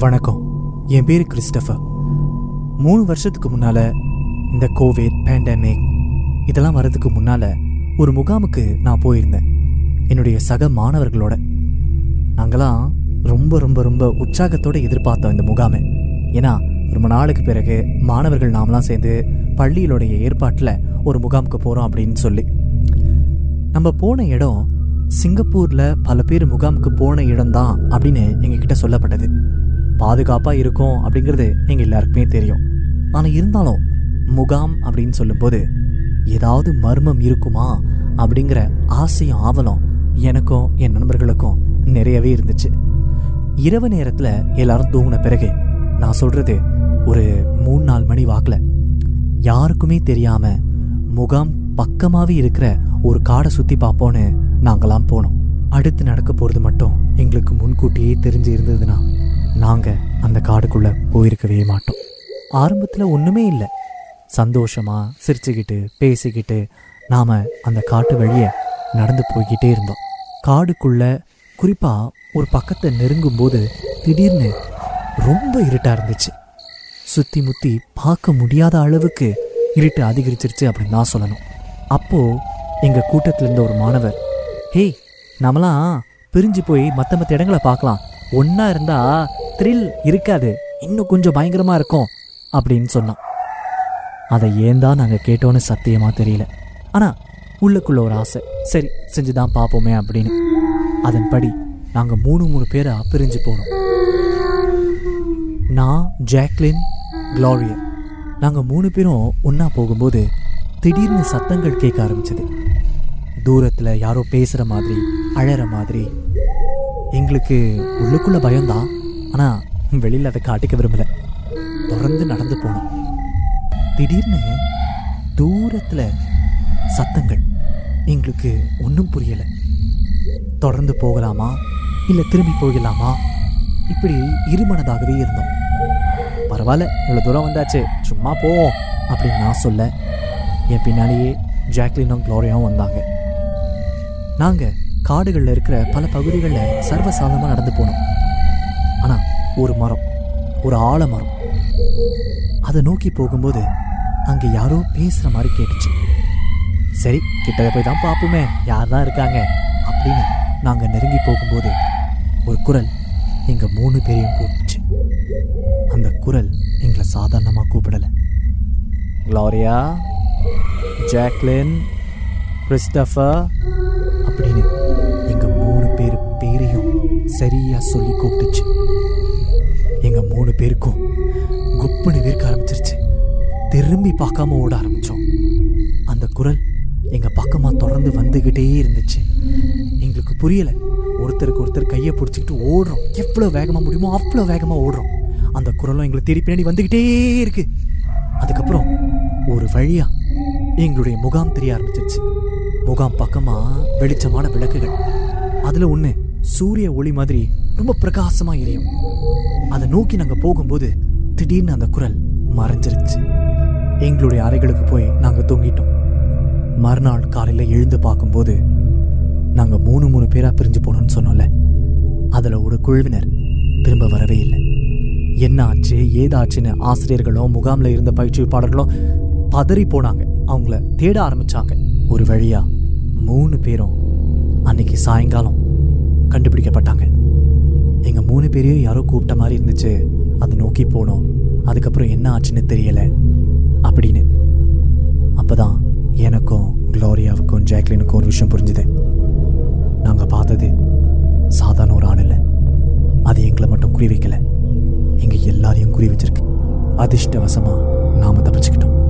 வணக்கம். என் பேர் கிறிஸ்டபர். மூணு வருஷத்துக்கு முன்னால் இந்த கோவிட் பேண்டமிக் இதெல்லாம் வர்றதுக்கு முன்னால் ஒரு முகாமுக்கு நான் போயிருந்தேன். என்னுடைய சக மாணவர்களோட. நாங்களாம் ரொம்ப ரொம்ப ரொம்ப உற்சாகத்தோடு எதிர்பார்த்தோம் இந்த முகாமை. ஏன்னா ரொம்ப நாளுக்கு பிறகு மாணவர்கள் நாமலாம் சேர்ந்து பள்ளியிலுடைய ஏற்பாட்டில் ஒரு முகாமுக்கு போகிறோம் அப்படின்னு சொல்லி. நம்ம போன இடம் சிங்கப்பூரில் பல பேர் முகாமுக்கு போன இடம்தான் அப்படின்னு எங்ககிட்ட சொல்லப்பட்டது. பாதுகாப்பாக இருக்கும் அப்படிங்கிறது எங்கள் எல்லாருக்குமே தெரியும். ஆனால் இருந்தாலும் முகாம் அப்படின்னு சொல்லும்போது ஏதாவது மர்மம் இருக்குமா அப்படிங்கிற ஆசையும் ஆவலம் எனக்கும் என் நண்பர்களுக்கும் நிறையவே இருந்துச்சு. இரவு நேரத்தில் எல்லாரும் தூங்கின பிறகு நான் சொல்கிறது ஒரு மூணு நாலு மணி வாக்கில். யாருக்குமே தெரியாம முகாம் பக்கமாவே இருக்கிற ஒரு காடை சுத்தி பார்ப்போன்னு நாங்களாம் போனோம். அடுத்து நடக்க போறது மட்டும் எங்களுக்கு முன்கூட்டியே தெரிஞ்சு இருந்ததுன்னா நாங்கள் அந்த காடுக்குள்ளே போயிருக்கவே மாட்டோம். ஆரம்பத்தில் ஒன்றுமே இல்லை. சந்தோஷமா சிரிச்சுக்கிட்டு பேசிக்கிட்டு நாம் அந்த காட்டு வழியை நடந்து போய்கிட்டே இருந்தோம். காடுக்குள்ளே குறிப்பாக ஒரு பக்கத்தை நெருங்கும்போது திடீர்னு ரொம்ப இருட்டாக இருந்துச்சு. சுற்றி முத்தி பார்க்க முடியாத அளவுக்கு இருட்டு அதிகரிச்சிருச்சு அப்படின்னு தான் சொல்லணும். அப்போது எங்கள் கூட்டத்தில் இருந்த ஒரு மாணவர் ஹேய் நம்மளாம் பிரிஞ்சு போய் மற்ற மற்ற இடங்களை பார்க்கலாம். ஒன்றா இருந்தால் த்ரில் இருக்காது. இன்னும் கொஞ்சம் பயங்கரமாக இருக்கும் அப்படின்னு சொன்னான். அதை ஏன் தான் நாங்கள் கேட்டோன்னு சத்தியமாக தெரியல. ஆனால் உள்ளுக்குள்ள ஒரு ஆசை. சரி செஞ்சு தான் பார்ப்போமே அப்படின்னு. அதன்படி நாங்கள் மூணு மூணு பேரை பிரிஞ்சு போனோம். நான் ஜாக்லின் க்ளோரியா. நாங்கள் மூணு பேரும் ஒன்றா போகும்போது திடீர்னு சத்தங்கள் கேட்க ஆரம்பிச்சது. தூரத்தில் யாரோ பேசுகிற மாதிரி அழற மாதிரி. எங்களுக்கு உள்ளுக்குள்ளே பயம்தான். ஆனால் வெளியில் அதை காட்டிக்க விரும்பல. தொடர்ந்து நடந்து போனோம். திடீர்னு தூரத்தில் சத்தங்கள். எங்களுக்கு ஒன்றும் புரியலை. தொடர்ந்து போகலாமா? இல்லை திரும்பி போகலாமா இப்படி இருமனதாகவே இருந்தோம். பரவாயில்ல இவ்வளோ தூரம் வந்தாச்சு. சும்மா போவோம் அப்படின்னு நான் சொல்ல என் பின்னாலேயே ஜாக்லினும் க்ளோரியாவும் வந்தாங்க. நாங்கள் காடுகளில் இருக்கிற பல பகுதிகளில் சர்வசாதாரணமாக நடந்து போனோம். ஆனால் ஒரு மரம் ஒரு ஆலமரம் அதை நோக்கி போகும்போது அங்கே யாரோ பேசுகிற மாதிரி கேட்டுச்சு. சரி கிட்டத போய் தான் பார்ப்போமே யார் தான் இருக்காங்க? அப்படின்னு நாங்கள் நெருங்கி போகும்போது ஒரு குரல் எங்கள் மூணு பேரையும் கூப்பிடுச்சு. அந்த குரல் எங்களை சாதாரணமாக கூப்பிடலை. க்ளோரியா ஜாக்லின் கிறிஸ்டஃபர் சரியாக சொல்லி கூப்பிட்டுச்சு. எங்கள் மூணு பேருக்கும் குப்புன்னு வீர்க்க ஆரம்பிச்சிருச்சு. திரும்பி பார்க்காம ஓட ஆரம்பித்தோம் அந்த குரல் எங்கள் பக்கமாக தொடர்ந்து வந்துக்கிட்டே இருந்துச்சு. எங்களுக்கு புரியலை. ஒருத்தருக்கு ஒருத்தர் கையை பிடிச்சிக்கிட்டு ஓடுறோம். எவ்வளோ வேகமாக முடியுமோ அவ்வளோ வேகமாக ஓடுறோம். அந்த குரலும் எங்களை தேடி பின்னாடி வந்துக்கிட்டே இருக்கு. அதுக்கப்புறம் ஒரு வழியாக எங்களுடைய முகாம் தெரிய ஆரம்பிச்சிருச்சு. முகாம் பக்கமாக வெளிச்சமான விளக்குகள். அதில் ஒன்று சூரிய ஒளி மாதிரி ரொம்ப பிரகாசமா எரியும். அதை நோக்கி நாங்க போகும்போது திடீர்னு அந்த குரல் மறைஞ்சிருச்சு. எங்களுடைய அறைகளுக்கு போய் நாங்க தூங்கிட்டோம். மறுநாள் காலையில எழுந்து பார்க்கும்போது நாங்க மூணு மூணு பேரா பிரிஞ்சு போனோம்னு சொன்னோம்ல. அதுல ஒரு குழுவினர் திரும்ப வரவே இல்லை. என்ன ஆச்சு ஏதாச்சுன்னு ஆசிரியர்களும் முகாமில் இருந்த பயிற்சிப்பாளர்களும் பதறி போனாங்க. அவங்கள தேட ஆரம்பிச்சாங்க. ஒரு வழியா மூணு பேரும் அன்னைக்கு சாயங்காலம் கண்டுபிடிக்கப்பட்டாங்க. எங்கள் மூணு பேரையும் யாரோ கூப்பிட்ட மாதிரி இருந்துச்சு. அதை நோக்கி போனோம். அதுக்கப்புறம் என்ன ஆச்சுன்னு தெரியலை. அப்படின்னு. அப்போ தான் எனக்கும் க்ளோரியாவுக்கும் ஜாக்லினுக்கும் ஒரு விஷயம் புரிஞ்சுது. நாங்கள் பார்த்தது சாதாரண ஒரு ஆள் இல்லை. அது எங்களை மட்டும் குறி வைக்கலை எங்கள் எல்லாரையும் குறி வச்சிருக்கு அதிர்ஷ்டவசமாக நாம் தப்பிச்சுக்கிட்டோம்.